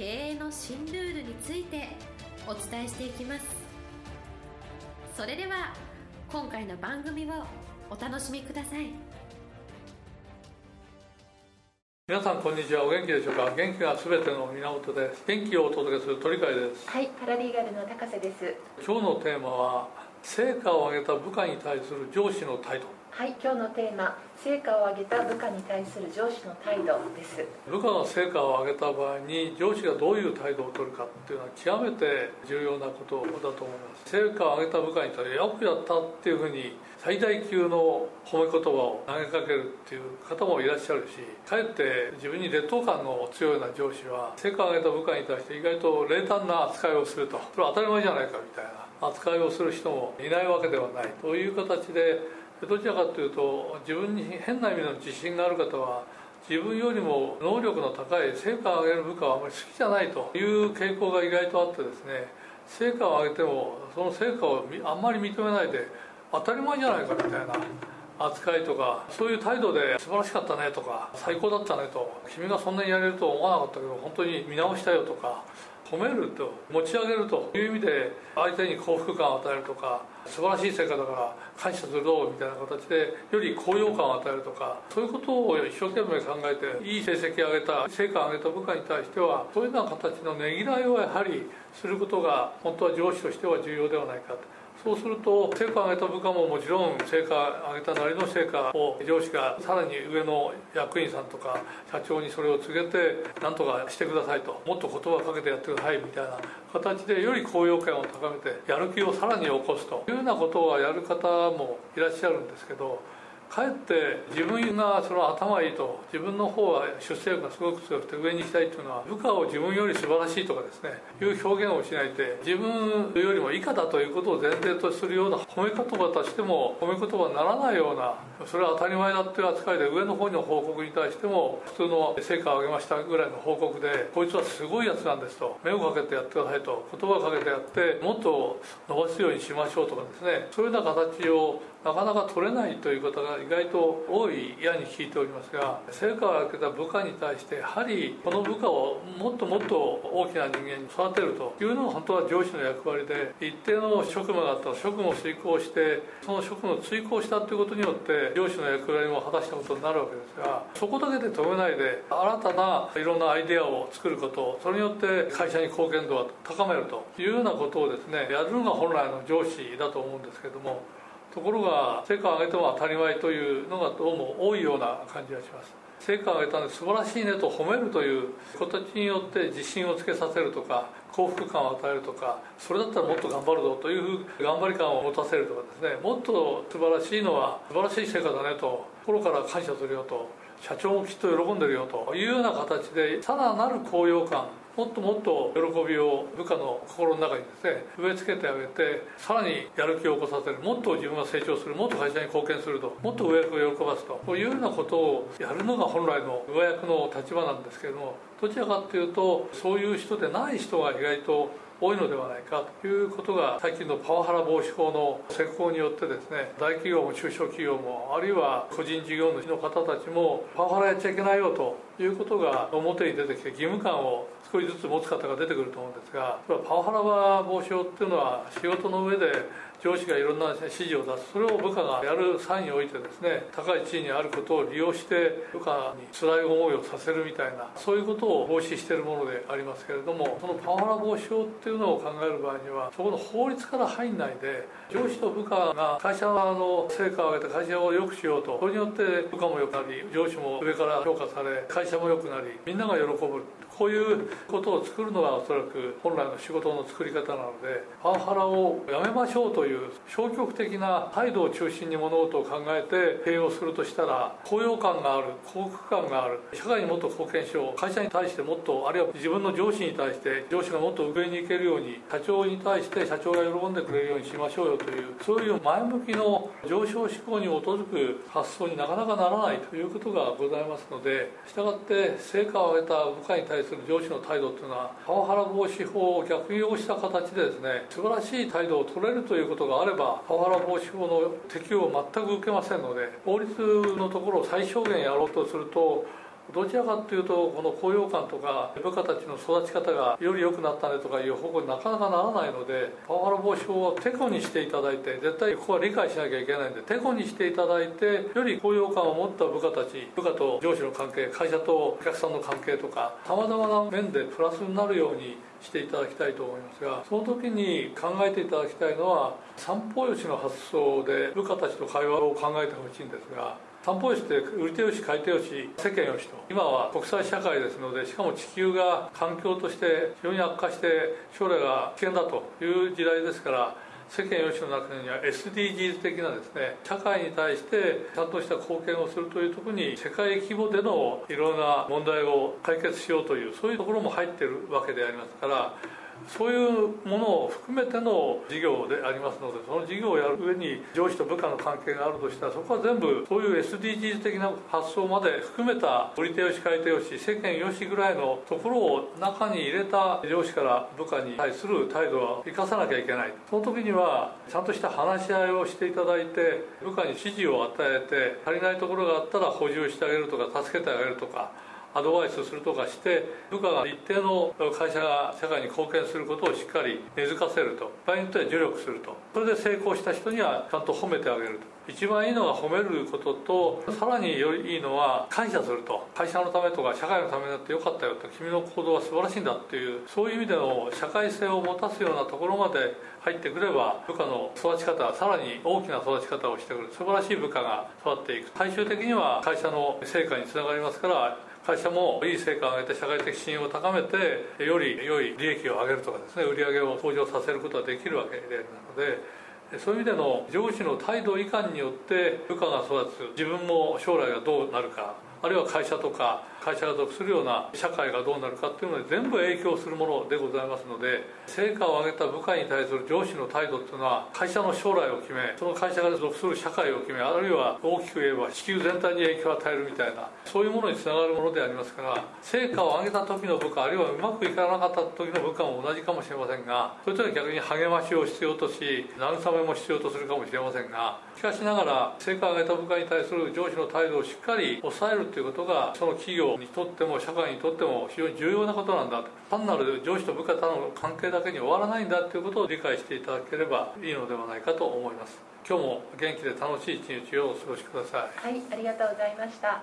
経営の新ルールについてお伝えしていきます。それでは今回の番組をお楽しみください。皆さんこんにちは。お元気でしょうか？元気がすべての源です。元気をお届けする鳥海です。はいパラリーガルの高瀬です。今日のテーマは成果を上げた部下に対する上司の態度はい今日のテーマ成果を上げた部下に対する上司の態度です。部下が成果を上げた場合に上司がどういう態度を取るかっていうのは極めて重要なことだと思います。成果を上げた部下に対してよくやったっていうふうに最大級の褒め言葉を投げかけるっていう方もいらっしゃるしかえって自分に劣等感の強いような上司は成果を上げた部下に対して意外と冷淡な扱いをすると。それは当たり前じゃないかみたいな扱いをする人もいないわけではない。という形でどちらかというと自分に変な意味の自信がある方は自分よりも能力の高い成果を上げる部下はあまり好きじゃないという傾向が意外とあってですね成果を上げてもその成果をあんまり認めないで当たり前じゃないかみたいな扱いとかそういう態度で素晴らしかったねとか最高だったねと君がそんなにやれると思わなかったけど本当に見直したよとか褒めると持ち上げるという意味で相手に幸福感を与えるとか素晴らしい成果だから感謝するぞみたいな形でより高揚感を与えるとかそういうことを一生懸命考えていい成績を上げた成果を上げた部下に対してはそういうような形のねぎらいをやはりすることが本当は上司としては重要ではないかと。そうすると成果を上げた部下ももちろん成果を上げたなりの成果を上司がさらに上の役員さんとか社長にそれを告げて何とかしてくださいともっと言葉をかけてやってくださいみたいな形でより高揚感を高めてやる気をさらに起こすというようなことをやる方もいらっしゃるんですけどかえって自分がその頭いいと自分の方は出世力がすごく強くて上に行きたいというのは部下を自分より素晴らしいとかですねいう表現をしないで自分よりも以下だということを前提とするような褒め言葉としても褒め言葉にならないようなそれは当たり前だっていう扱いで上の方の報告に対しても普通の成果を上げましたぐらいの報告でこいつはすごいやつなんですと目をかけてやってくださいと言葉をかけてやってもっと伸ばすようにしましょうとかですねそういうような形をなかなか取れないという方が意外と多いやに聞いておりますが成果を上げた部下に対してやはりこの部下をもっともっと大きな人間に育てるというのが本当は上司の役割で一定の職務があったら職務を遂行してその職務を遂行したということによって上司の役割も果たしたことになるわけですがそこだけで止めないで新たないろんなアイデアを作ることそれによって会社に貢献度を高めるというようなことをですねやるのが本来の上司だと思うんですけどもところが成果を上げても当たり前というのがどうも多いような感じがします。成果を上げたので素晴らしいねと褒めるという形によって自信をつけさせるとか幸福感を与えるとかそれだったらもっと頑張るぞというふう頑張り感を持たせるとかですね。もっと素晴らしいのは素晴らしい成果だねと心から感謝するよと社長もきっと喜んでるよというような形でさらなる高揚感もっともっと喜びを部下の心の中にですね植え付けてあげてさらにやる気を起こさせるもっと自分は成長するもっと会社に貢献するともっと上役を喜ばすとこういうようなことをやるのが本来の上役の立場なんですけれどもどちらかというとそういう人でない人が意外と多いのではないかということが最近のパワハラ防止法の施行によってですね大企業も中小企業もあるいは個人事業主の方たちもパワハラやっちゃいけないよということが表に出てきて義務感を少しずつ持つ方が出てくると思うんですがパワハラ防止法っていうのは仕事の上で上司がいろんな指示を出す。それを部下がやる際においてですね高い地位にあることを利用して部下に辛い思いをさせるみたいなそういうことを防止しているものでありますけれどもそのパワハラ防止法っていうのを考える場合にはそこの法律から入んないで上司と部下が会社の成果を上げて会社を良くしようとそれによって部下も良くなり上司も上から評価され会社も良くなりみんなが喜ぶこういうことを作るのがおそらく本来の仕事の作り方なのでパワハラをやめましょうという消極的な態度を中心に物事を考えて併用するとしたら高揚感がある幸福感がある。社会にもっと貢献しよう。会社に対してもっとあるいは自分の上司に対して上司がもっと上に行けるように社長に対して社長が喜んでくれるようにしましょうよというそういう前向きの上昇志向に基づく発想になかなかならないということがございますのでしたがって成果を上げた部下に対する上司の態度というのはパワハラ防止法を逆用した形でですね素晴らしい態度を取れるということがあればパワハラ防止法の適用を全く受けませんので法律のところを最小限やろうとするとどちらかというとこの高揚感とか部下たちの育ち方がより良くなったねとかいう方向になかなかならないのでパワハラ防止法はてこにしていただいて絶対ここは理解しなきゃいけないんでてこにしていただいてより高揚感を持った部下たち部下と上司の関係会社とお客さんの関係とかさまざまな面でプラスになるようにしていただきたいと思いますがその時に考えていただきたいのは三方よしの発想で部下たちと会話を考えてほしいんですが三方よしって売り手よし買い手よし世間よしと。今は国際社会ですのでしかも地球が環境として非常に悪化して将来が危険だという時代ですから世間よしの中には SDGs 的なですね社会に対してちゃんとした貢献をするというところに世界規模でのいろんな問題を解決しようというそういうところも入ってるわけでありますからそういうものを含めての事業でありますのでその事業をやる上に上司と部下の関係があるとしたらそこは全部そういう SDGs 的な発想まで含めた売り手よし買い手よし世間よしぐらいのところを中に入れた上司から部下に対する態度は生かさなきゃいけない。その時にはちゃんとした話し合いをしていただいて部下に指示を与えて足りないところがあったら補充してあげるとか助けてあげるとかアドバイスするとかして部下が一定の会社が社会に貢献することをしっかり根付かせると。場合によっては助力すると。それで成功した人にはちゃんと褒めてあげると。一番いいのは褒めることとさらによりいいのは感謝すると。会社のためとか社会のためになってよかったよと君の行動は素晴らしいんだっていうそういう意味での社会性を持たすようなところまで入ってくれば部下の育ち方はさらに大きな育ち方をしてくる。素晴らしい部下が育っていく。最終的には会社の成果につながりますから会社もいい成果を上げて社会的信用を高めてより良い利益を上げるとかですね売り上げを向上させることができるわけであるのでそういう意味での上司の態度いかんによって部下が育つ自分も将来がどうなるかあるいは会社とか会社が属するような社会がどうなるかっていうので全部影響するものでございますので成果を上げた部下に対する上司の態度っていうのは会社の将来を決めその会社が属する社会を決めあるいは大きく言えば地球全体に影響を与えるみたいなそういうものにつながるものでありますから成果を上げた時の部下あるいはうまくいかなかった時の部下も同じかもしれませんがそれとは逆に励ましを必要とし慰めも必要とするかもしれませんがしかしながら成果を上げた部下に対する上司の態度をしっかり抑えるということがその企業にとっても社会にとっても非常に重要なことなんだ単なる上司と部下との関係だけに終わらないんだということを理解していただければいいのではないかと思います。今日も元気で楽しい一日をお過ごしください。はいありがとうございました。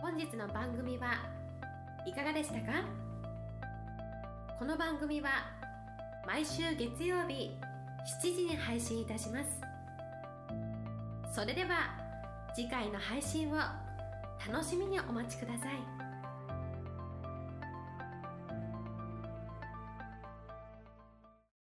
本日の番組はいかがでしたか？この番組は毎週月曜日7時に配信いたします。それでは次回の配信を楽しみにお待ちください。